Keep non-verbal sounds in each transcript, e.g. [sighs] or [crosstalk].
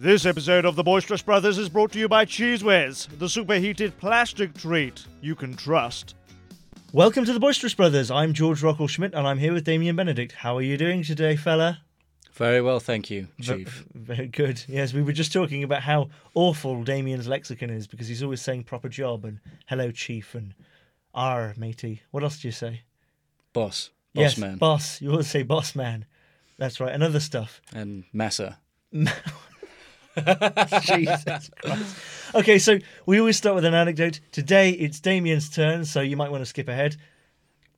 This episode of The Boisterous Brothers is brought to you by Cheesewares, the superheated plastic treat you can trust. Welcome to The Boisterous Brothers. I'm George Rockall Schmidt and I'm here with Damian Benedict. How are you doing today, fella? Very well, thank you, Chief. Very good. Yes, we were just talking about how awful Damian's lexicon is because he's always saying proper job and hello, chief, and R, matey. What else do you say? Boss. Boss yes, man. boss. You always say boss man. That's right. And other stuff. and Massa. [laughs] [laughs] Jesus Christ. Okay, so we always start with an anecdote. Today it's Damian's turn, so you might want to skip ahead.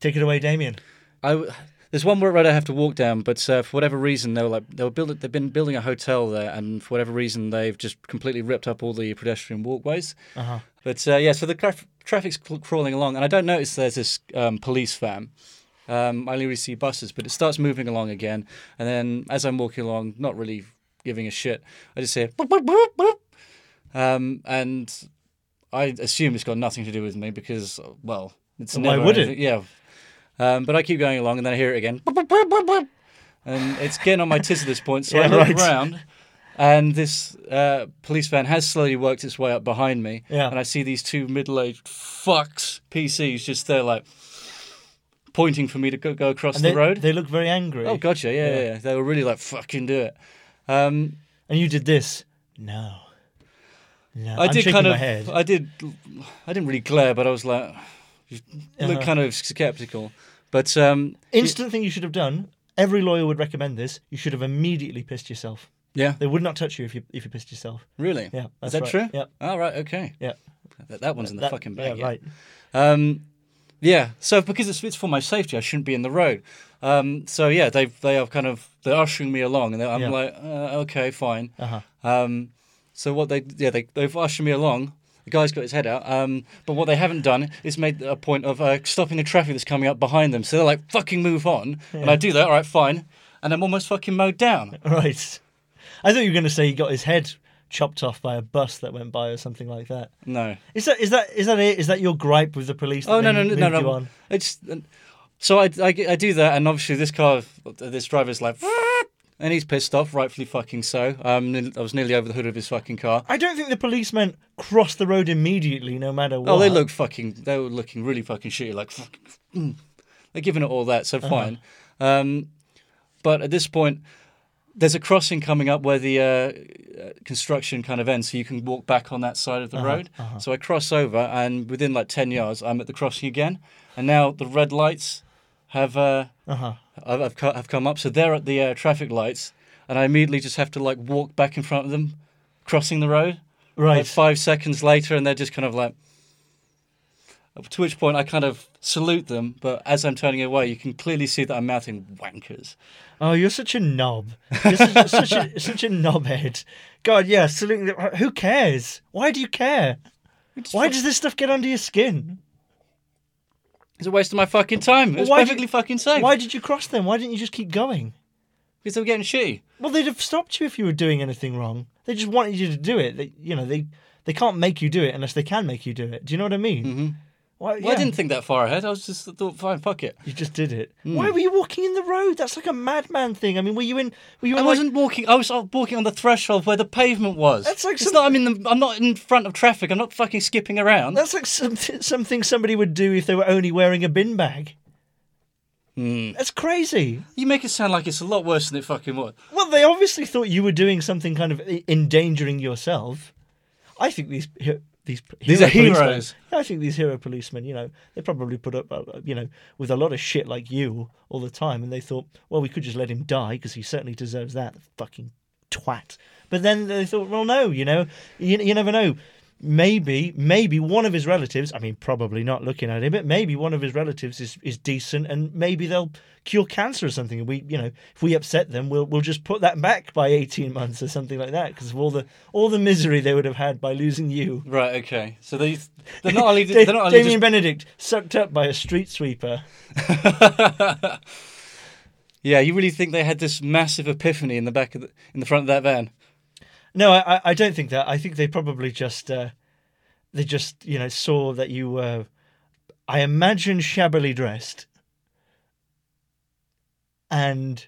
Take it away, Damian. I w- there's one road I have to walk down, but uh, for whatever reason they were like they were building they've been building a hotel there, and for whatever reason they've just completely ripped up all the pedestrian walkways. Uh-huh. But uh, yeah, so the traf- traffic's crawling along, and I don't notice there's this um, police van. Um, I only really see buses, but it starts moving along again, and then as I'm walking along, not really giving a shit, I just hear boop, boop, boop, boop. Um, and I assume it's got nothing to do with me because, well, it's Why never would it? anything- Yeah. Um, but I keep going along, and then I hear it again, boop, boop, boop, boop, boop. and it's getting on my tits at this point. So [laughs] I Yeah, look right. around, and this uh, police van has slowly worked its way up behind me, Yeah. and I see these two middle-aged fucks PCs just there, like pointing for me to go, go across And the they, road. they look very angry. Oh, gotcha. Yeah, Yeah. yeah. They were really like, fucking do it. Um, And you did this. No. No. I I'm did shaking kind my of. head. I did. I didn't really glare, but I was like, you look Uh-huh. kind of skeptical. But um, Instant thing you should have done. Every lawyer would recommend this. You should have immediately pissed yourself. yeah, They would not touch you if you if you pissed yourself. really. Yeah, Is that's that right. true? Yeah. Oh, right. Okay. Yeah. That, that one's in the That- fucking bag. Yeah, right. Um, yeah. So because it's, it's for my safety, I shouldn't be in the road. Um, so yeah, they they are kind of they're ushering me along, and I'm Yeah. like, uh, okay, fine. Uh huh. Um, so what they yeah they they've ushered me along. The guy's got his head out. Um, but what they haven't done is made a point of uh, stopping the traffic that's coming up behind them. So they're like, "Fucking move on!" And I do that. All right, fine. And I'm almost fucking mowed down. [laughs] Right. I thought you were going to say he got his head chopped off by a bus that went by or something like that. No. Is that is that is that it? Is that your gripe with the police? Oh no no no no no. It's so I, I I do that, and obviously this car, this driver's like, [laughs] and he's pissed off, rightfully fucking so. Um, I was nearly over the hood of his fucking car. I don't think the policemen cross the road immediately, no matter what. Oh, they look fucking. They were looking really fucking shitty. Like, fucking, [sniffs] [sniffs] mm. they're giving it all that, so fine. Um, but at this point, there's a crossing coming up where the uh, uh, construction kind of ends, so you can walk back on that side of the road. So I cross over, and within like ten yards, I'm at the crossing again, and now the red lights have uh, Uh huh. have, have have come up, so they're at the uh, traffic lights, and I immediately just have to like walk back in front of them, crossing the road. Right. Like five seconds later, and they're just kind of like. To which point I kind of salute them, but as I'm turning away, you can clearly see that I'm mouthing wankers. Oh, you're such a knob. You're such, such a [laughs] such a knobhead. God, yeah. Saluting. them. Who cares? Why do you care? Why does this stuff get under your skin? It's a waste of my fucking time. It's why did- perfectly fucking safe. Why did you cross them? Why didn't you just keep going? Because they were getting shitty. Well, they'd have stopped you if you were doing anything wrong. They just wanted you to do it. They, you know, they they can't make you do it unless they can make you do it. Do you know what I mean? Mm-hmm. Well, I didn't think that far ahead. I was just thought, fine, fuck it. You just did it. Hmm. Why were you walking in the road? That's like a madman thing. I mean, were you in? Were you? In I like- wasn't walking. I was walking on the threshold where the pavement was. That's like it's some- not. I'm in the. I'm not in front of traffic. I'm not fucking skipping around. That's like something something somebody would do if they were only wearing a bin bag. Hmm. That's crazy. You make it sound like it's a lot worse than it fucking was. Well, they obviously thought you were doing something kind of endangering yourself. I think these he- these These are policemen- heroes. I think these hero policemen, you know, they probably put up, uh, you know, with a lot of shit like you all the time, and they thought, well, we could just let him die because he certainly deserves that. Fucking twat. But then they thought, well, no, you know, you, you never know. Maybe, maybe one of his relatives, I mean, probably not looking at him, but maybe one of his relatives is, is decent and maybe they'll cure cancer or something. And we, you know, if we upset them, we'll, we'll just put that back by 18 months or something like that because of all the, all the misery they would have had by losing you. Right. Okay. So they [laughs] they're not only they're not only Damian just, Benedict sucked up by a street sweeper. [laughs] yeah. You really think they had this massive epiphany in the back of the in the front of that van? No, I, I- I don't think that. I think they probably just, uh, they just, you know, saw that you were, I imagine, shabbily dressed and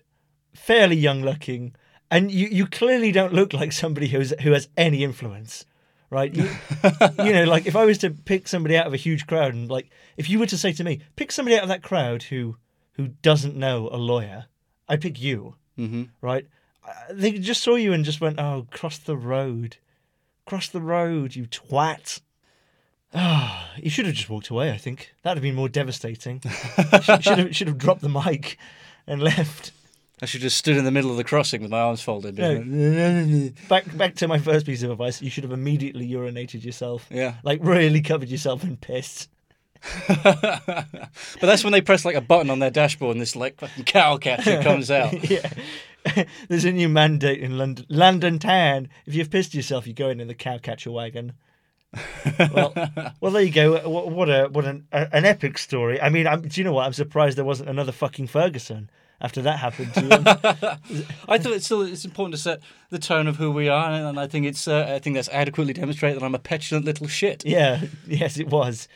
fairly young looking and you, you clearly don't look like somebody who's who has any influence, right? You, you know, like if I was to pick somebody out of a huge crowd, and like if you were to say to me, pick somebody out of that crowd who who doesn't know a lawyer, I'd pick you, hmm right? They just saw you and just went, "Oh, cross the road, cross the road, you twat." Ah, [sighs] you should have just walked away. I think that'd have been more devastating. [laughs] should, should have should have dropped the mic and left. I should have stood in the middle of the crossing with my arms folded. No. [laughs] Back back to my first piece of advice. You should have immediately urinated yourself. Yeah. Like really covered yourself in piss. [laughs] but that's when they press like a button on their dashboard and this like fucking cow catcher [laughs] comes out. yeah. [laughs] There's a new mandate in London, London town. If you've pissed yourself, you go in in the cow catcher wagon. well, well, there you go. What, what a what an a, an epic story. I mean, I'm, do you know what? I'm surprised there wasn't another fucking Ferguson after that happened to him. I thought it's still it's important to set the tone of who we are, and I think it's uh, I think that's adequately demonstrated that I'm a petulant little shit. yeah, yes, it was.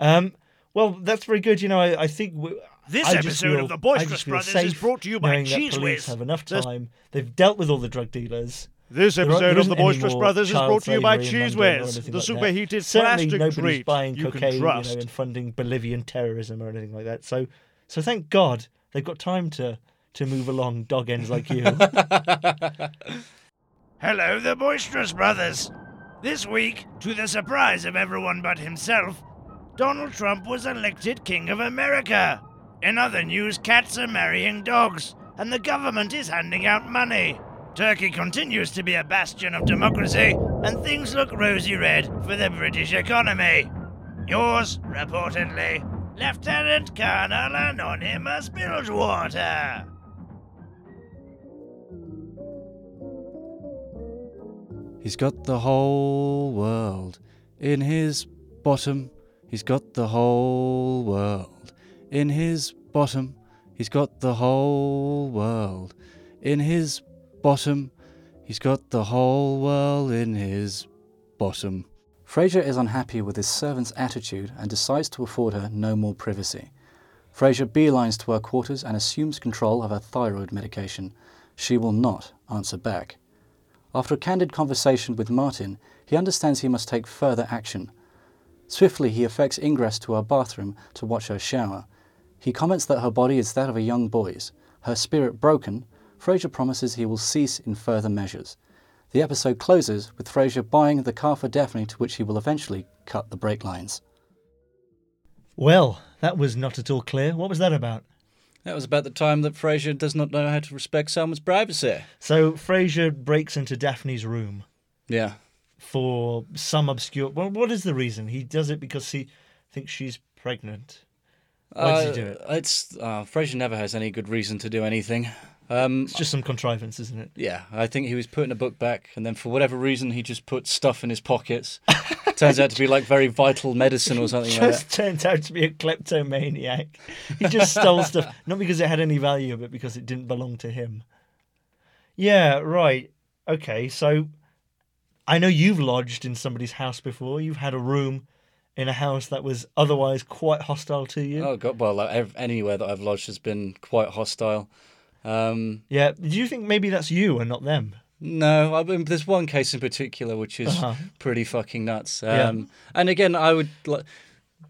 Um, well, that's very good. You know, I, I think we, This I episode feel- of The Boisterous Brothers is brought to you by Cheese Whiz. have enough There's- time. They've dealt with all the drug dealers. This episode there of The Boisterous Brothers is brought to you by Cheese Whiz, the like superheated Certainly plastic nobody's treat buying you cocaine, can trust. you know, and funding Bolivian terrorism or anything like that. So, so thank God they've got time to to move along dog ends like you. [laughs] Hello, the Boisterous Brothers. This week, to the surprise of everyone but himself, Donald Trump was elected King of America. In other news, cats are marrying dogs, and the government is handing out money. Turkey continues to be a bastion of democracy, and things look rosy red for the British economy. Yours, reportedly, Lieutenant Colonel Anonymous Bilgewater. He's got the whole world in his bottom. He's got the whole world in his bottom. He's got the whole world in his bottom. He's got the whole world in his bottom. Frasier is unhappy with his servant's attitude and decides to afford her no more privacy. Frasier beelines to her quarters and assumes control of her thyroid medication. She will not answer back. After a candid conversation with Martin, he understands he must take further action. Swiftly, he effects ingress to her bathroom to watch her shower. He comments that her body is that of a young boy's. Her spirit broken, Frasier promises he will cease in further measures. The episode closes with Frasier buying the car for Daphne, to which he will eventually cut the brake lines. well, that was not at all clear. What was that about? That was about the time that Frasier does not know how to respect someone's privacy. So Frasier breaks into Daphne's room Yeah. For some obscure. Well, what is the reason? He does it because he thinks she's pregnant. Why does he do it? Uh, It's uh, Frasier never has any good reason to do anything. Um, It's just some contrivance, isn't it? yeah, I think he was putting a book back, and then for whatever reason, he just put stuff in his pockets. [laughs] Turns out to be like very vital medicine or something like [laughs] that. just turned out to be a kleptomaniac. He just stole [laughs] stuff, not because it had any value, but because it didn't belong to him. Yeah, right. Okay, so I know you've lodged in somebody's house before. You've had a room in a house that was otherwise quite hostile to you. Oh god, well, like, ev- anywhere that I've lodged has been quite hostile. Um, Yeah. Do you think maybe that's you and not them? no, I mean, there's one case in particular which is Uh-huh. pretty fucking nuts. Yeah. Um, And again, I would,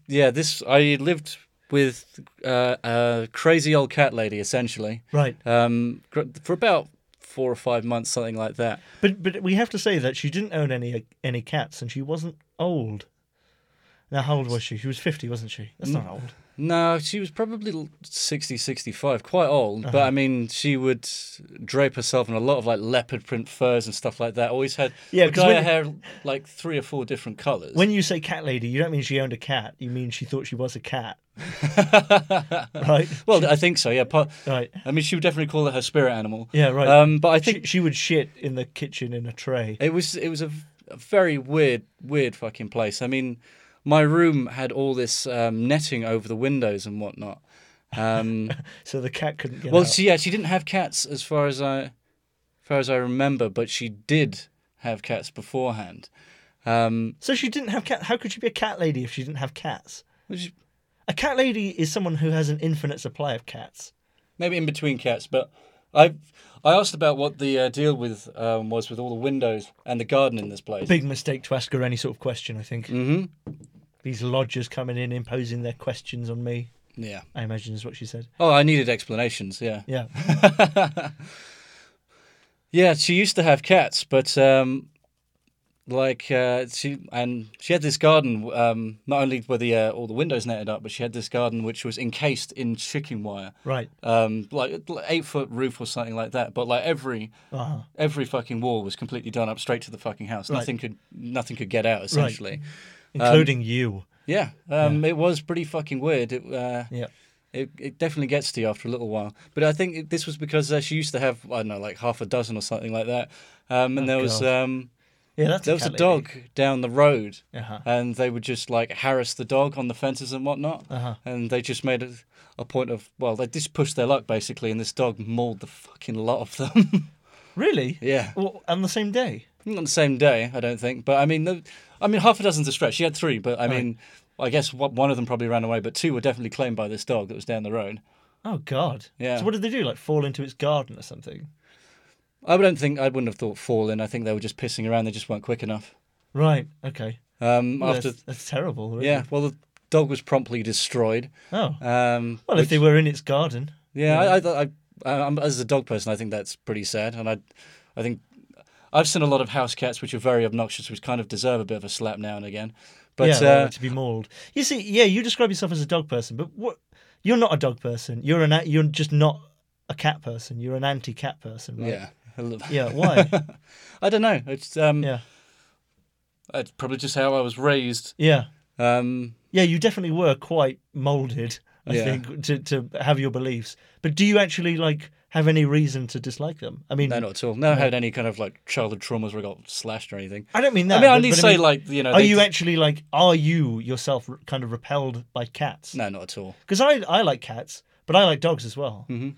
yeah, this I lived with uh, a crazy old cat lady essentially Right. um, for about four or five months, something like that. But but we have to say that she didn't own any uh, any cats and she wasn't old. Now how old was she? She was fifty, wasn't she? That's mm. not old. No, she was probably l- 60, 65, quite old. But Uh-huh. I mean, she would drape herself in a lot of like leopard print furs and stuff like that. Always had Yeah, would 'cause dye her hair like three or four different colours. When you say cat lady, you don't mean she owned a cat. You mean she thought she was a cat, [laughs] right? well, I think so. Yeah, part, Right. I mean, she would definitely call it her spirit animal. Yeah. Right. Um, but I think she, she would shit in the kitchen in a tray. It was it was a very weird weird fucking place. I mean, my room had all this um, netting over the windows and whatnot. Um, [laughs] So the cat couldn't get well, out. she yeah she didn't have cats as far as I, as far as I remember, but she did have cats beforehand. Um, so she didn't have cat. How could she be a cat lady if she didn't have cats? which A cat lady is someone who has an infinite supply of cats. maybe in between cats, but I I asked about what the uh, deal with um, was with all the windows and the garden in this place. Big mistake to ask her any sort of question. I think hmm these lodgers coming in imposing their questions on me. Yeah. I imagine is what she said. Oh, I needed explanations. Yeah. Yeah. [laughs] Yeah, she used to have cats, but um, like uh, she and she had this garden. Um, not only were the uh, all the windows netted up, but she had this garden which was encased in chicken wire, Right. um, like eight foot roof or something like that. But like every Uh-huh. every fucking wall was completely done up straight to the fucking house. Right. Nothing could nothing could get out essentially. Including you. Yeah, um, it was pretty fucking weird. It, uh, Yeah. it, it definitely gets to you after a little while. But I think it- this was because uh, she used to have I don't know like half a dozen or something like that. Um, and Oh, there was um, Yeah, that's there was a dog down the road. Uh-huh. and they would just like harass the dog on the fences and whatnot. Uh-huh. And they just made a, a point of well, they just pushed their luck basically, and this dog mauled the fucking lot of them. [laughs] Really? yeah, Well, on the same day? not the same day, I don't think. But I mean, the, I mean, half a dozen's a stretch. She had three, but I Right. mean, I guess one of them probably ran away, but two were definitely claimed by this dog that was down the road. Oh, God. Yeah. So what did they do? Like fall into its garden or something? I don't think I wouldn't have thought fall in. I think they were just pissing around. They just weren't quick enough. Right. Okay. Um, Well, after that's, that's terrible. Really. yeah, well, the dog was promptly destroyed. Oh. Um, Well, if they were in its garden. yeah, I, I, I, I, I'm, as a dog person, I think that's pretty sad, and I, I think I've seen a lot of house cats which are very obnoxious, which kind of deserve a bit of a slap now and again. But yeah, uh, to be mauled. You see, yeah, you describe yourself as a dog person, but what? You're not a dog person. You're an. You're just not a cat person. You're an anti-cat person. Right? yeah, Yeah. Why? [laughs] I don't know. It's um, yeah. it's probably just how I was raised. Yeah. Um, Yeah. You definitely were quite molded. I Yeah. think to to have your beliefs. But do you actually like have any reason to dislike them? I mean, no, not at all. Never had any kind of like childhood traumas where I got slashed or anything. I don't mean that. I mean, I only but say mean, like you know. Are you actually like? Are you yourself kind of repelled by cats? No, not at all. Because I I like cats, but I like dogs as well. Mhm.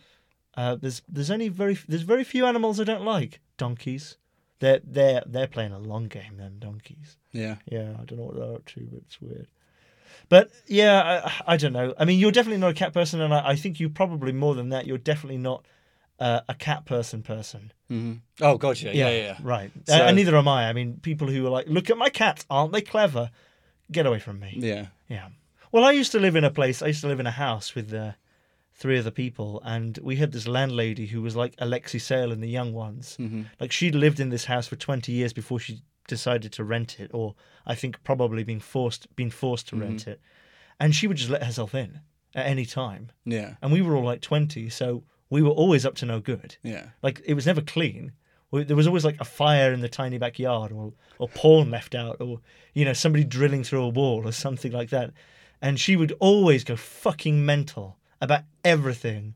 Uh, there's there's only very there's very few animals I don't like. Donkeys, they're they're they're playing a long game. Them donkeys. Yeah. Yeah, I don't know what they're up to, but it's weird. But yeah, I, I don't know. I mean, you're definitely not a cat person, and I, I think you probably more than that. You're definitely not uh, a cat person person. hmm Oh god, yeah, yeah, yeah. yeah. Right. So- and neither am I. I mean, people who are like, look at my cats, aren't they clever? Get away from me. Yeah. Yeah. Well, I used to live in a place. I used to live in a house with uh, three other people, and we had this landlady who was like Alexei Sayle and the Young Ones. hmm Like she'd lived in this house for twenty years before she decided to rent it, or I think probably being forced been forced to rent mm-hmm. it, and she would just let herself in at any time. Yeah. And we were all like twenty, so we were always up to no good. Yeah. Like it was never clean. There was always like a fire in the tiny backyard, or or porn left out, or you know somebody drilling through a wall, or something like that. And she would always go fucking mental about everything.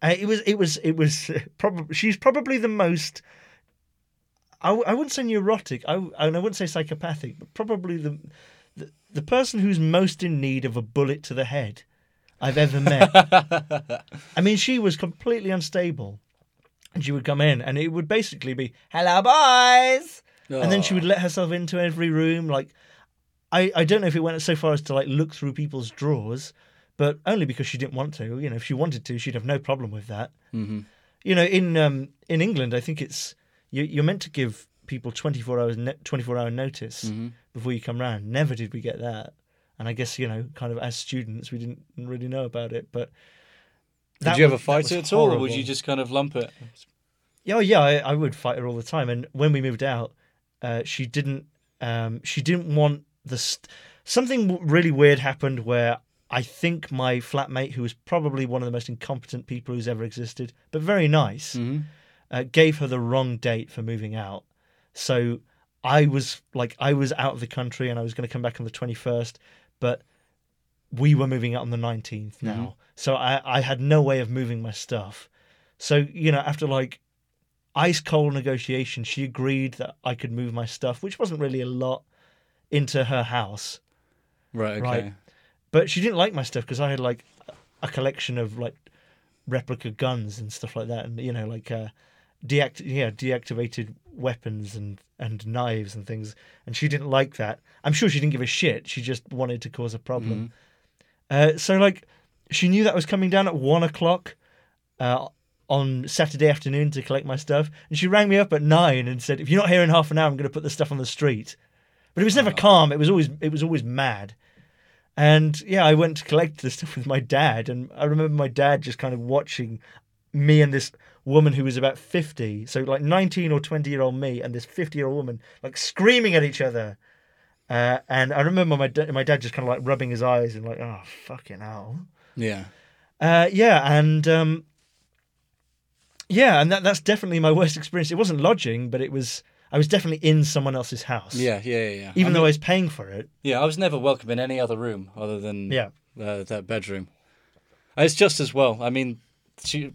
And it was it was it was [laughs] probably she's probably the most. I, w- I wouldn't say neurotic. I w- and I wouldn't say psychopathic, but probably the, the the person who's most in need of a bullet to the head I've ever met. [laughs] I mean, she was completely unstable. And she would come in, and it would basically be, hello, boys! And then she would let herself into every room. Like, I, I don't know if it went so far as to, like, look through people's drawers, but only because she didn't want to. You know, if she wanted to, she'd have no problem with that. hmm You know, in um, in England, I think it's, you, you're meant to give people 24 hours, 24 hour notice hmm before you come round. Never did we get that. And I guess, you know, kind of as students, we didn't really know about it, but. Did you ever was- fight it at all, or would you just kind of lump it? Yeah, oh, yeah, I, I would fight her all the time. And when we moved out, uh, she didn't. Um, she didn't want the. St- Something really weird happened where I think my flatmate, who was probably one of the most incompetent people who's ever existed, but very nice, hmm uh, gave her the wrong date for moving out. So I was like, I was out of the country and I was going to come back on the twenty first, but we were moving out on the 19th now. So I, I had no way of moving my stuff. So, you know, after like ice cold negotiation, she agreed that I could move my stuff, which wasn't really a lot, into her house. Right. Okay. Right. But she didn't like my stuff because I had like a collection of like replica guns and stuff like that, and you know, like uh, deact yeah deactivated weapons and and knives and things. And she didn't like that. I'm sure she didn't give a shit. She just wanted to cause a problem. Mm-hmm. Uh, so like, she knew that was coming down at one o'clock. Uh, on Saturday afternoon to collect my stuff, and she rang me up at nine and said, "If you're not here in half an hour, I'm going to put the stuff on the street." But it was never calm. It was always it was always mad. And yeah, I went to collect the stuff with my dad, and I remember my dad just kind of watching me and this woman who was about 50, so like 19 or 20 year old me and this 50 year old woman like screaming at each other. Uh, and I remember my da- my dad just kind of like rubbing his eyes and like, oh fucking hell. Yeah. Uh, yeah, and um, yeah, and that that's definitely my [laughs] worst experience. It wasn't lodging, but it was I was definitely in someone else's house. Yeah, yeah, yeah. yeah. even I though I was paying for it. yeah, I was never welcome in any other room other than Yeah, uh, that bedroom. Uh, It's just as well. I mean, she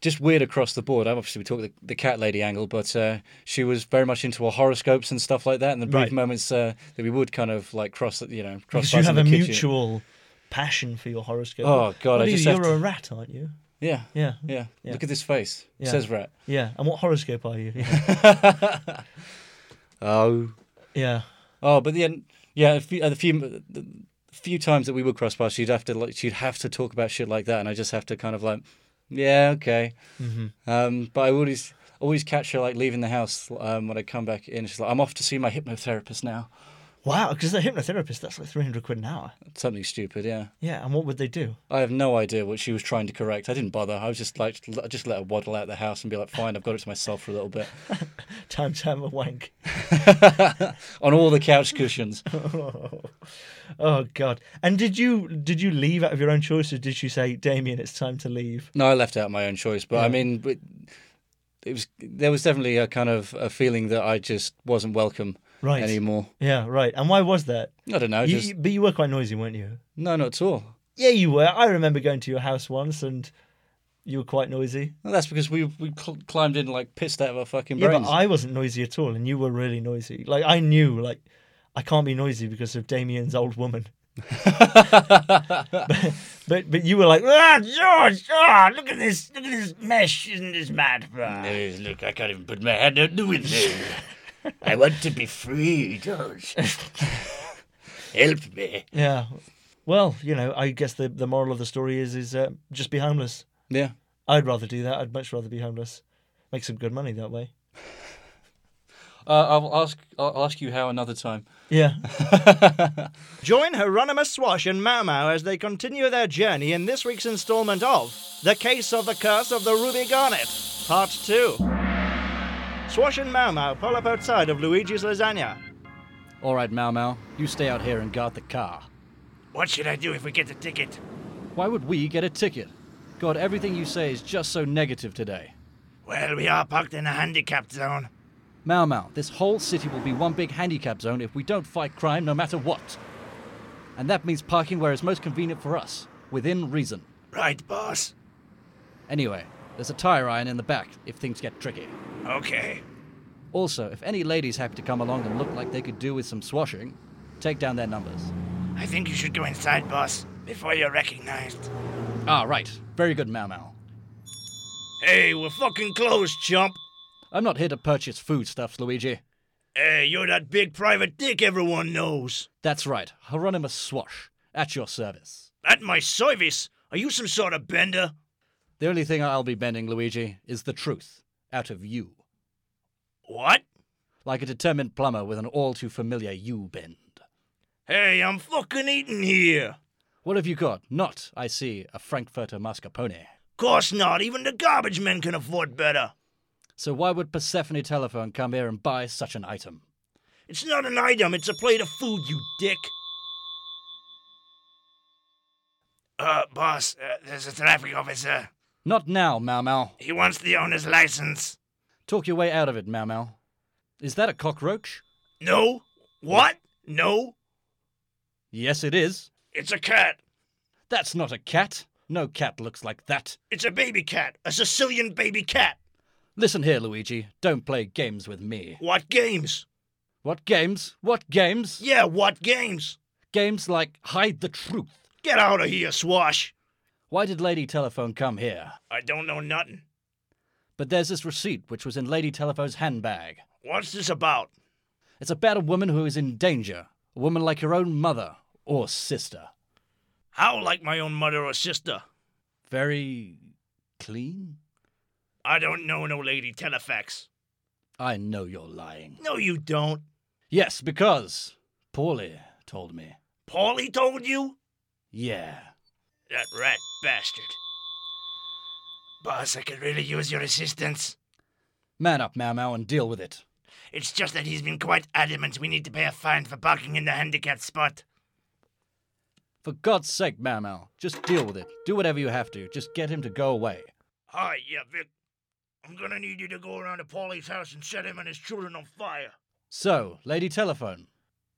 just weird across the board. Obviously, we talk the, the cat lady angle, but uh, she was very much into her horoscopes and stuff like that. And the brief Right. moments uh, that we would kind of like cross, you know, cross because you have a kitchen. mutual passion for your horoscope. Oh God, What I are you? just have You're to- a rat, aren't you? Yeah, Yeah, yeah, Yeah. Look at this face. It Yeah. says rat. yeah. And what horoscope are you? Yeah, [laughs] Oh, yeah. oh, but then yeah, a few, a few, the few times that we would cross paths, she'd have to like, she'd have to talk about shit like that, and I just have to kind of like, yeah, okay. Mm-hmm. Um, but I always always catch her like leaving the house um, when I come back in. She's like, I'm off to see my hypnotherapist now. Wow, because a hypnotherapist that's like three hundred quid an hour. Something stupid, yeah. Yeah, and what would they do? I have no idea what she was trying to correct. I didn't bother. I was just like, I just let her waddle out the house and be like, fine, I've got it to myself for a little bit. [laughs] Time to have a wank. [laughs] On all the couch cushions. Oh [laughs] Oh, God! And did you did you leave out of your own choice, or did you say, Damian, it's time to leave? No, I left out my own choice, but I mean, it, it was there was definitely a kind of a feeling that I just wasn't welcome Right. anymore. Yeah, right. And why was that? I don't know, You- just but you were quite noisy, weren't you? no, not at all. Yeah, you were. I remember going to your house once, and you were quite noisy. Well, that's because we we cl- climbed in like pissed out of our fucking Yeah, but I wasn't noisy at all, and you were really noisy. Like I knew, like I can't be noisy because of Damian's old woman. but, [laughs] [laughs] but but you were like, ah, George, ah, look at this, look at this mesh, isn't this mad? No, look, I can't even put my hand out the window. I want to be free, George. [laughs] Help me. Yeah. Well, you know, I guess the the moral of the story is is uh, just be homeless. yeah. I'd rather do that. I'd much rather be homeless. Make some good money that way. Uh, I'll ask. I'll ask you how another time. Yeah. [laughs] Join Hieronymus Swash and Mau Mau as they continue their journey in this week's installment of The Case of the Curse of the Ruby Garnet, Part 2. Swash and Mau Mau pull up outside of Luigi's Lasagna. All right, Mau Mau, you stay out here and guard the car. What should I do if we get the ticket? Why would we get a ticket? God, everything you say is just so negative today. Well, we are parked in a handicapped zone. Mau Mau, this whole city will be one big handicap zone if we don't fight crime no matter what. And that means parking where it's most convenient for us, within reason. Right, boss. Anyway, there's a tire iron in the back if things get tricky. Okay. Also, if any ladies happen to come along and look like they could do with some swashing, take down their numbers. I think you should go inside, boss, before you're recognized. Ah, right. Very good, Mau Mau. Hey, we're fucking close, chump. I'm not here to purchase foodstuffs, Luigi. Hey, you're that big private dick everyone knows. That's right, Hieronymus Swash, at your service. At my service? Are you some sort of bender? The only thing I'll be bending, Luigi, is the truth out of you. What? Like a determined plumber with an all too familiar you bend. Hey, I'm fucking eating here. What have you got? Not, I see, a Frankfurter mascarpone. Course not. Even the garbage men can afford better. So why would Persephone Telephone come here and buy such an item? It's not an item, it's a plate of food, you dick. Uh, boss, uh, there's a traffic officer. Not now, Mau Mau. He wants the owner's license. Talk your way out of it, Mau Mau. Is that a cockroach? No? What? No? Yes, it is. It's a cat. That's not a cat. No cat looks like that. It's a baby cat. A Sicilian baby cat. Listen here, Luigi. Don't play games with me. What games? What games? What games? Yeah, what games? Games like hide the truth. Get out of here, Swash. Why did Lady Telephone come here? I don't know nothing. But there's this receipt which was in Lady Telephone's handbag. What's this about? It's about a woman who is in danger. A woman like your own mother or sister. How like my own mother or sister? Very clean? I don't know no Lady Telefax. I know you're lying. No, you don't. Yes, because Paulie told me. Paulie told you? Yeah. That rat bastard. Boss, I could really use your assistance. Man up, Mau Mau, and deal with it. It's just that he's been quite adamant we need to pay a fine for parking in the handicapped spot. For God's sake, Mau Mau, just deal with it. Do whatever you have to. Just get him to go away. Hi, yeah, Vic. I'm gonna need you to go around to Paulie's house and set him and his children on fire. So, Lady Telephone.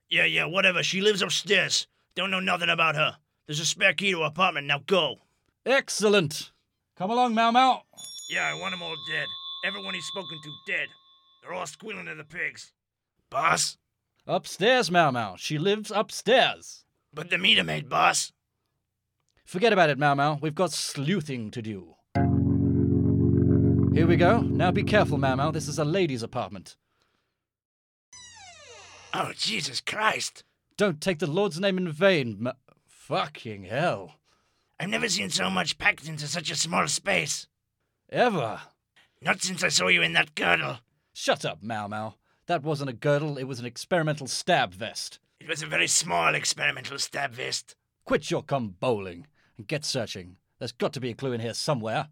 Yeah, yeah, whatever. She lives upstairs. Don't know nothing about her. There's a spare key to her apartment. Now go. Excellent! Come along, Mau Mau. Yeah, I want 'em all dead. Everyone he's spoken to dead. They're all squealing to the pigs. Boss? Upstairs, Mau Mau. She lives upstairs. But the meter maid, boss. Forget about it, Mau Mau. We've got sleuthing to do. Here we go. Now be careful, Mau Mau. This is a lady's apartment. Oh, Jesus Christ. Don't take the Lord's name in vain. Ma- Fucking hell. I've never seen so much packed into such a small space. Ever. Not since I saw you in that girdle. Shut up, Mau Mau. That wasn't a girdle, it was an experimental stab vest. It was a very small experimental stab vest. Quit your cum bowling and get searching. There's got to be a clue in here somewhere.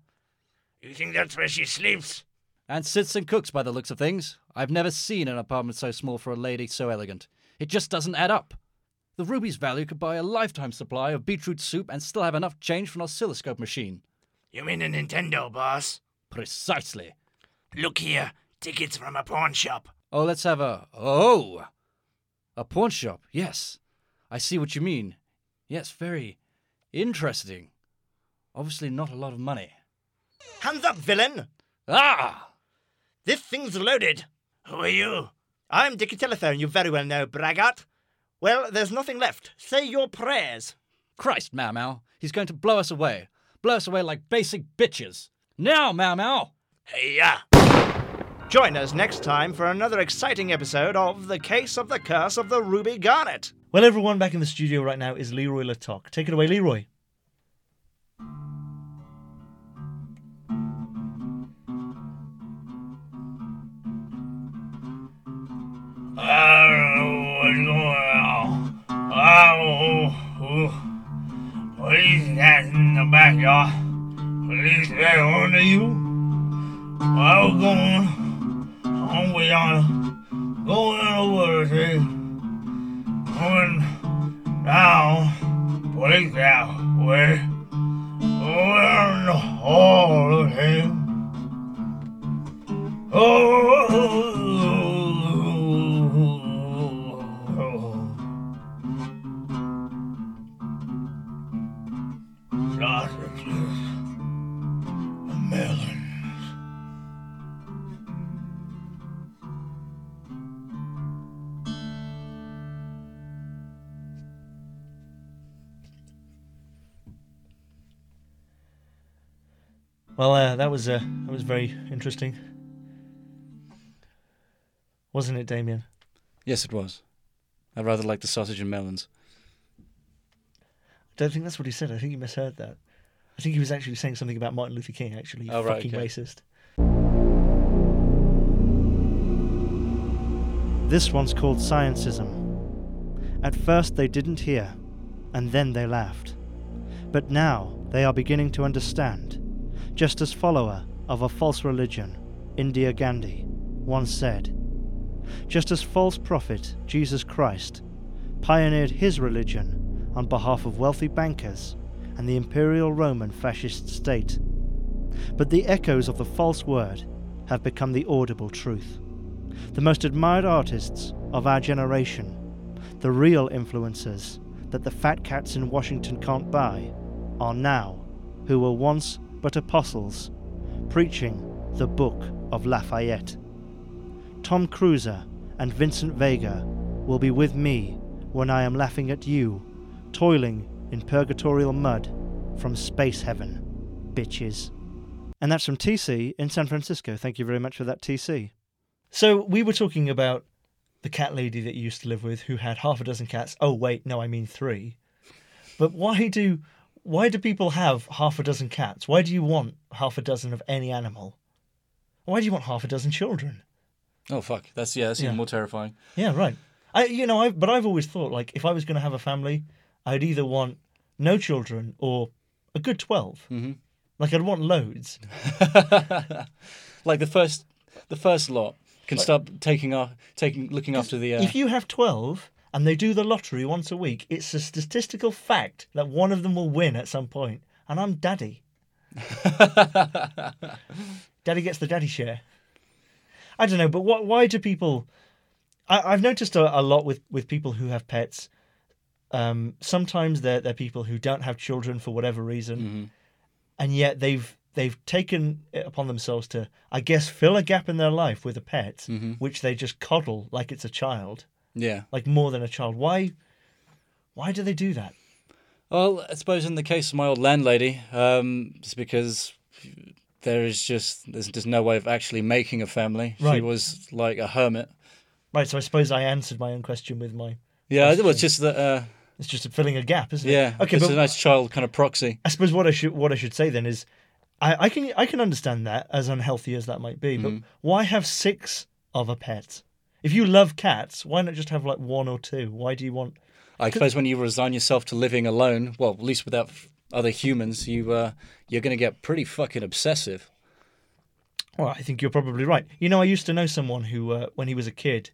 You think that's where she sleeps? And sits and cooks by the looks of things. I've never seen an apartment so small for a lady so elegant. It just doesn't add up. The ruby's value could buy a lifetime supply of beetroot soup and still have enough change for an oscilloscope machine. You mean a Nintendo, boss? Precisely. Look here. Tickets from a pawn shop. Oh, let's have a. Oh! A pawn shop, yes. I see what you mean. Yes, very interesting. Obviously, not a lot of money. Hands up, villain! Ah! This thing's loaded. Who are you? I'm Dicky Telephone, you very well know, braggart. Well, there's nothing left. Say your prayers. Christ, Mau Mau. He's going to blow us away. Blow us away like basic bitches. Now, Mau Mau! Hey, yeah. Join us next time for another exciting episode of The Case of the Curse of the Ruby Garnet. Well, everyone back in the studio right now is Leroy LaToc. Take it away, Leroy. I don't what's going on. Oh, oh, police got in the. Police on to you. I was going on with y'all. Going over the. Going down. Police got way. All of him. Oh, Well, uh, that was uh, that was very interesting, wasn't it, Damian? Yes, it was. I rather like the sausage and melons. I don't think that's what he said. I think you misheard that. I think he was actually saying something about Martin Luther King. Actually, Oh, right, okay. racist. This one's called Sciencism. At first they didn't hear, and then they laughed. But now they are beginning to understand. Just as follower of a false religion, India Gandhi, once said, just as false prophet Jesus Christ pioneered his religion on behalf of wealthy bankers and the imperial Roman fascist state. But the echoes of the false word have become the audible truth. The most admired artists of our generation, the real influencers that the fat cats in Washington can't buy, are now, who were once but apostles, preaching the Book of Lafayette. Tom Cruiser and Vincent Vega will be with me when I am laughing at you, toiling in purgatorial mud from space heaven, bitches. And that's from TC in San Francisco. Thank you very much for that, TC. So we were talking about the cat lady that you used to live with who had half a dozen cats. Oh wait, no, I mean three. But why do why do people have half a dozen cats? Why do you want half a dozen of any animal? Why do you want half a dozen children? Oh fuck, that's yeah, that's Yeah. even more terrifying. Yeah, right. I, you know, I but I've always thought like if I was going to have a family, I'd either want no children or a good 12 Mm-hmm. Like I'd want loads. [laughs] Like the first, the first lot can start taking off, taking looking after the. Uh, If you have twelve and they do the lottery once a week, it's a statistical fact that one of them will win at some point. point, and I'm daddy. [laughs] daddy gets the daddy share. I don't know, but what? Why do people? I, I've noticed a, a lot with with people who have pets. Um, sometimes they're they're people who don't have children for whatever reason, Mhm. and yet they've they've taken it upon themselves to, I guess, fill a gap in their life with a pet, Mhm. which they just coddle like it's a child, yeah. like more than a child. Why? Why do they do that? Well, I suppose in the case of my old landlady, um, it's because there is just there's just no way of actually making a family. She was like a hermit. Right. So I suppose I answered my own question with my. Yeah, well, it's true. just that. Uh, It's just filling a gap, isn't it? yeah, Okay, it's but a nice child kind of proxy. I suppose what I should what I should say then is, I, I can I can understand that as unhealthy as that might be, but Mhm. why have six of a pet? If you love cats, why not just have like one or two? Why do you want? I suppose when you resign yourself to living alone, well, at least without f- other humans, you uh, you're going to get pretty fucking obsessive. Well, I think you're probably right. You know, I used to know someone who, uh, when he was a kid,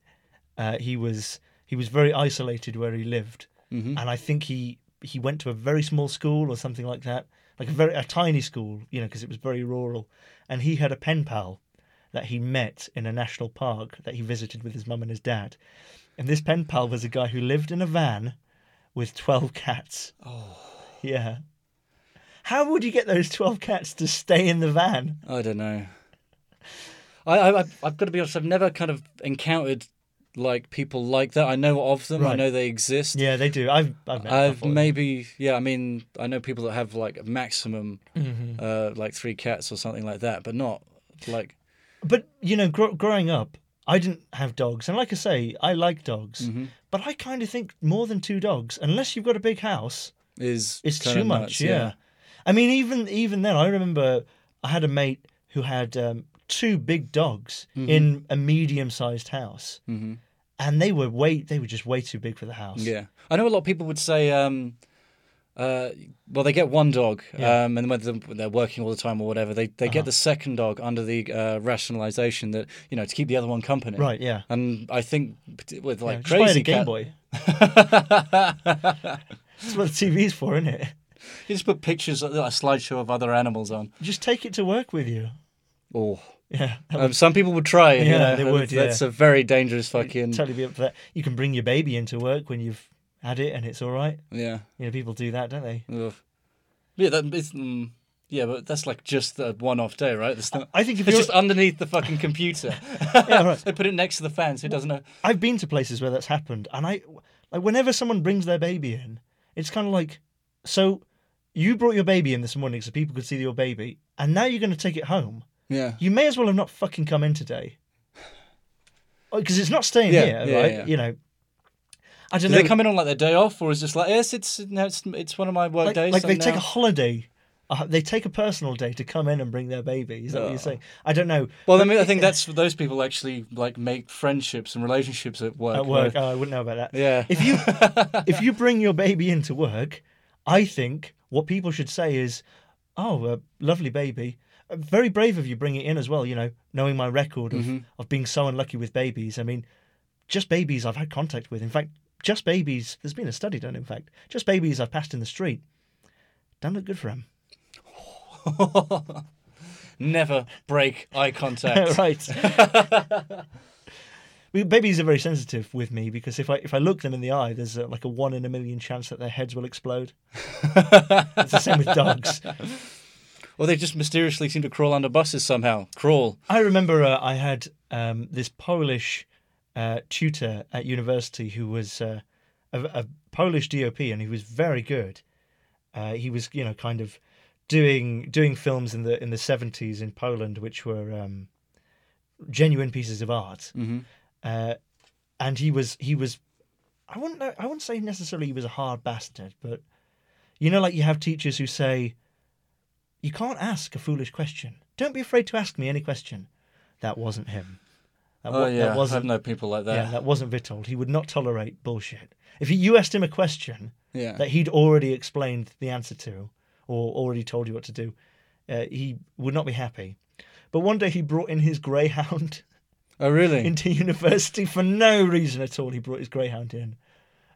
uh, he was he was very isolated where he lived, Mhm. and I think he he went to a very small school or something like that, like a very a tiny school, you know, because it was very rural, and he had a pen pal that he met in a national park that he visited with his mum and his dad, and this pen pal was a guy who lived in a van with twelve cats. Oh, Yeah. How would you get those twelve cats to stay in the van? I don't know. I, I I've- got to be honest. I've never kind of encountered like people like that. I know of them. I know they exist. Yeah, they do. I've I've, I've maybe yeah. I mean, I know people that have like a maximum, Mhm. uh, like three cats or something like that, but not like. But you know, gr- growing up, I didn't have dogs, and like I say, I like dogs. Mhm. But I kind of think more than two dogs, unless you've got a big house, Is it's too much. nuts, yeah. I mean, even even then, I remember I had a mate who had um, two big dogs Mm-hmm. in a medium-sized house, Mhm. and they were way they were just way too big for the house. Yeah, I know a lot of people would say, um, uh, well, they get one dog, Yeah. um, and when they're, working all the time or whatever, they, they Uh-huh. get the second dog under the uh, rationalization that you know to keep the other one company. Right. Yeah. And I think with like it crazy Game cat, Boy. [laughs] That's what the TV's for, isn't it? you just put pictures, a slideshow of other animals on. Just take it to work with you. Oh, Yeah. um, some people would try. you Yeah, know, they would, That's yeah. a very dangerous fucking. totally be up for that. You can bring your baby into work when you've had it and it's all right. yeah. You know, people do that, don't they? Ugh. Yeah, that is. Mm, yeah, but that's like just a one-off day, right? That's not, I think if it's just underneath the fucking computer. [laughs] yeah, right. they put it next to the fan so it doesn't know. I've been to places where that's happened, and I like whenever someone brings their baby in, it's kind of like, so you brought your baby in this morning so people could see your baby, and now you're going to take it home. Yeah. You may as well have not fucking come in today, [sighs] because it's not staying Yeah, here, yeah, right? yeah. You know, I Do don't know. they come in on like their day off, or is just like yes, it's no, it's, it's one of my work like, days. like so they take a holiday. Uh, they take a personal day to come in and bring their baby. Is that what Oh. you're saying? I don't know. Well, I mean, I think that's for those people actually like make friendships and relationships at work. at work. Oh, I wouldn't know about that. yeah. If you [laughs] if you bring your baby into work, I think what people should say is, "Oh, a lovely baby." Uh, Very brave of you bringing it in as well. You know, knowing my record of, Mm-hmm. of being so unlucky with babies. I mean, just babies I've had contact with. In fact, just babies. There's been a study done. In fact, just babies I've passed in the street. Don't look good for them. [laughs] Never break eye contact. [laughs] right. [laughs] Babies are very sensitive with me because if I if I look them in the eye, there's a, like a one in a million chance that their heads will explode. it's the same with dogs. Or they just mysteriously seem to crawl under buses somehow. Crawl. I remember uh, I had um, this Polish uh, tutor at university who was uh, a, a Polish DOP, and he was very good. Uh, he was, you know, kind of doing doing films in the in the seventies in Poland, which were um, genuine pieces of art. hmm Uh, and he was he was, I wouldn't know, I wouldn't say necessarily he was a hard bastard, but you know, like you have teachers who say, you can't ask a foolish question. Don't be afraid to ask me any question. that wasn't him. That, Oh yeah, that I wasn't. have no people like that. yeah, that wasn't Vitold. He would not tolerate bullshit. If you asked him a question Yeah. that he'd already explained the answer to, or already told you what to do, uh, he would not be happy. But one day he brought in his greyhound oh really? [laughs] into university for no reason at all. He brought his greyhound in,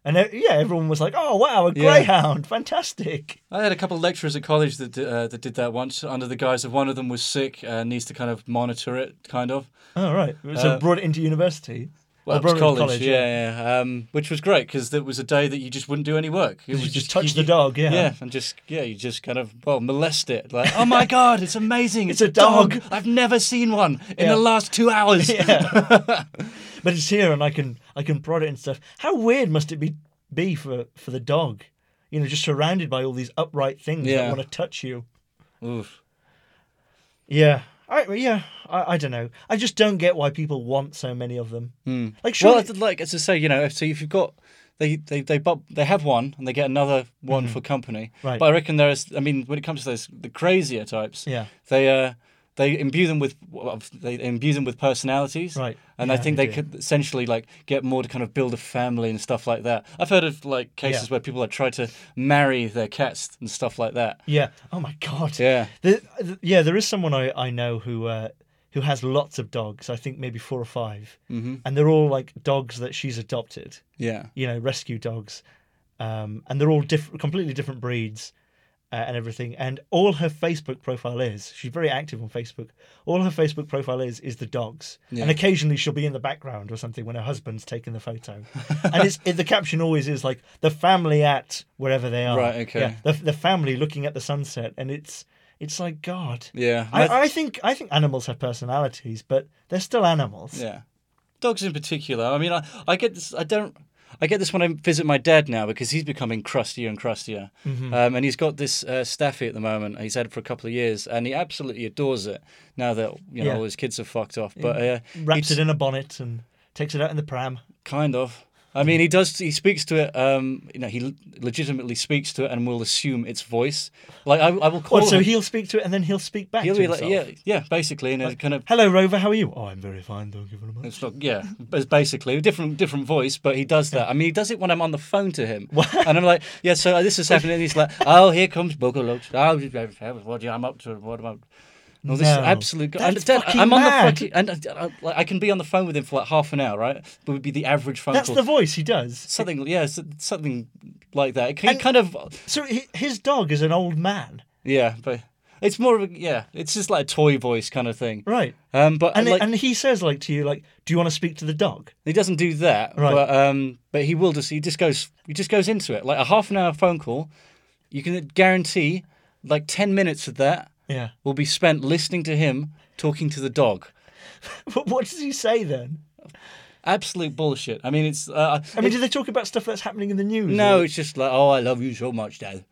and yeah, everyone was like, "Oh wow, a Yeah. greyhound, fantastic!" I had a couple of lecturers at college that uh, that did that once under the guise of one of them was sick and needs to kind of monitor it, kind of. Oh right, so Uh, brought it into university. Well, Or it was brought it to college, yeah, yeah. Um, which was great because there was a day that you just wouldn't do any work. It You was just touch the dog, yeah. yeah, and just yeah, you just kind of well molest it. Like, oh my god, it's amazing! It's, [laughs] It's a dog." I've never seen one in Yeah. the last two hours. [laughs] Yeah. [laughs] but it's here, and I can I can prod it and stuff. How weird must it be be for for the dog? You know, just surrounded by all these upright things that want to touch you. Oof. Yeah. I, yeah, I, I don't know. I just don't get why people want so many of them. Hmm. Like, sure, Well, it's like as I say, you know, if, so if you've got they they they bu- they have one and they get another one for company. Mm-hmm. Right. But I reckon there is. I mean, when it comes to those the crazier types, Yeah. they uh they imbue them with they imbue them with personalities. Right. And I think they do. could essentially like get more to kind of build a family and stuff like that. I've heard of like cases Yeah. where people have tried to marry their cats and stuff like that. Yeah. Oh my god. Yeah. The, the- yeah, there is someone I, I know who uh, who has lots of dogs. I think maybe four or 5 Mm-hmm. and they're all like dogs that she's adopted. Yeah. You know, rescue dogs, um, and they're all different, completely different breeds. Uh, and everything, and all her Facebook profile is. She's very active on Facebook. All her Facebook profile is is the dogs, Yeah. and occasionally she'll be in the background or something when her husband's taking the photo. [laughs] and it's it, the caption always is like the family at wherever they are. Right, okay. Yeah, the the family looking at the sunset, and it's it's like God. Yeah. I, I think I think animals have personalities, but they're still animals. Yeah, dogs in particular. I mean, I, I get this. I don't. I get this when I visit my dad now because he's becoming crustier and crustier, Mm-hmm. um, and he's got this uh, staffy at the moment. He's had it for a couple of years, and he absolutely adores it now that you know Yeah. all his kids have fucked off. But uh, Wraps it in a bonnet and takes it out in the pram. kind of. I mean, he does. He speaks to it. Um, you know, he legitimately speaks to it and will assume its voice. Like I, I will call. What? So him- he'll speak to it and then he'll speak back he'll to be like, yeah, yeah, basically, and it kind of Hello, Rover. How are you? Oh, I'm very fine. Thank you very much. It's not, yeah, but basically a different different voice, but he does that. I mean, he does it when I'm on the phone to him, and I'm like, yeah, so this is happening. And he's like, oh, here comes Bogoloach. [laughs] Oh, what I'm up to? What about? No, this is No. absolute. That's and Dad, I'm on mad. the fucking, and uh, uh, like, I can be on the phone with him for like half an hour, right? But would be the average phone That's call. the voice he does. something, yeah, something like that. It can, And- kind of, So his dog is an old man, yeah, but it's more of a, yeah, it's just like a toy voice kind of thing. right? Um, but And like, and he says like to you like, "Do you want to speak to the dog?" He doesn't do that, Right. but um, but he will just he just goes he just goes into it like a half an hour phone call. You can guarantee like ten minutes of that Yeah. will be spent listening to him talking to the dog. [laughs] But what does he say then? Absolute bullshit. I mean, it's uh, I mean, do they talk about stuff that's happening in the news? no, or- it's just like oh, I love you so much, Dad.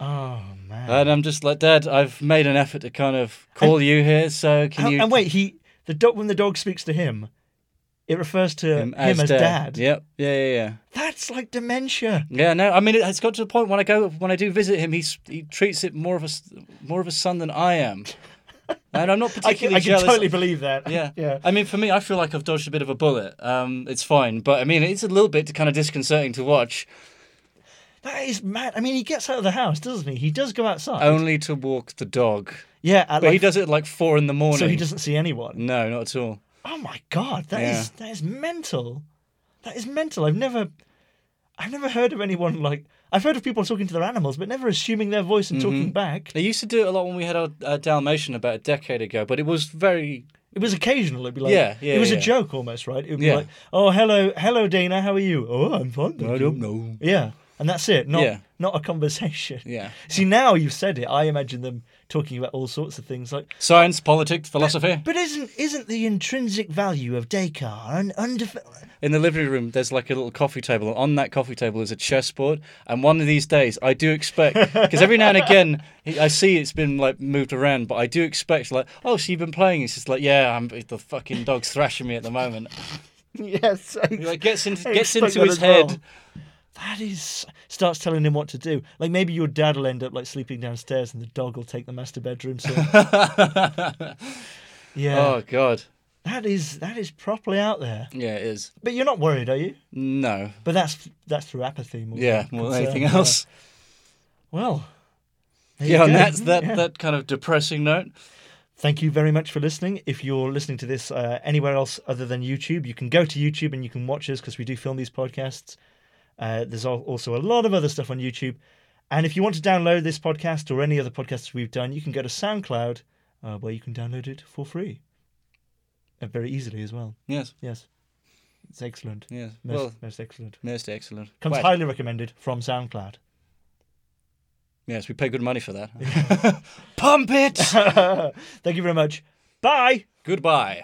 Oh man. And I'm just like, Dad, I've made an effort to kind of call you here, so can and, you? and wait, he the dog when the dog speaks to him, it refers to him, as, dad. Yep. Yeah, yeah, yeah. That's like dementia. Yeah, no, I mean it- it's got to the point when I go when I do visit him, he's he treats it more of a more of a son than I am, and I'm not [laughs] I can, particularly I can totally believe that. Yeah, [laughs] yeah. I mean, for me, I feel like I've dodged a bit of a bullet. Um, it's fine, but I mean, it's a little bit kind of disconcerting to watch, That is mad. I mean, he gets out of the house, doesn't he? He does go outside. only to walk the dog. yeah, at But he does it at like four in the morning. so he doesn't see anyone. No, not at all. Oh my god, that is Yeah. that is mental. That is mental. I've never, I've never heard of anyone like. I've heard of people talking to their animals, but never assuming their voice and Mm-hmm. talking back. They used to do it a lot when we had our uh, Dalmatian about a decade ago, but it was very It was occasional. It'd be like, Yeah, yeah, it was a joke almost, right? It would be Yeah. like, oh, hello, hello, Dana, how are you? Oh, I'm fine. thank you." know. Yeah, and that's it. Not Yeah. not a conversation. Yeah, See, now you've said it. I imagine them talking about all sorts of things like. science, politics, philosophy. But isn't isn't the intrinsic value of Descartes un, undef- in the living room there's like a little coffee table and on that coffee table is a chessboard and one of these days i do expect because every now and again i see it's been like moved around but i do expect like oh so you've been playing it's just like yeah i'm the fucking dog's thrashing me at the moment [laughs] Yes, He, like gets into I gets into his head. well. That is starts telling him what to do. Like maybe your dad will end up like sleeping downstairs, and the dog will take the master bedroom. So [laughs] Yeah, Oh god. that is that is properly out there. Yeah, it is. But you're not worried, are you? No. But that's that's through apathy more. Yeah, than more than anything yeah. else. Well, Yeah, and that's that Yeah. that kind of depressing note. Thank you very much for listening. If you're listening to this uh, anywhere else other than YouTube, you can go to YouTube and you can watch us because we do film these podcasts. Uh, there's also a lot of other stuff on YouTube. And if you want to download this podcast or any other podcasts we've done, you can go to SoundCloud uh, where you can download it for free. Uh, very easily as well. Yes. Yes. It's excellent. Yes. Most, Well, most excellent. most excellent. Comes highly recommended from SoundCloud. Yes, we pay good money for that. [laughs] [laughs] Pump it. [laughs] Thank you very much. Bye. Goodbye.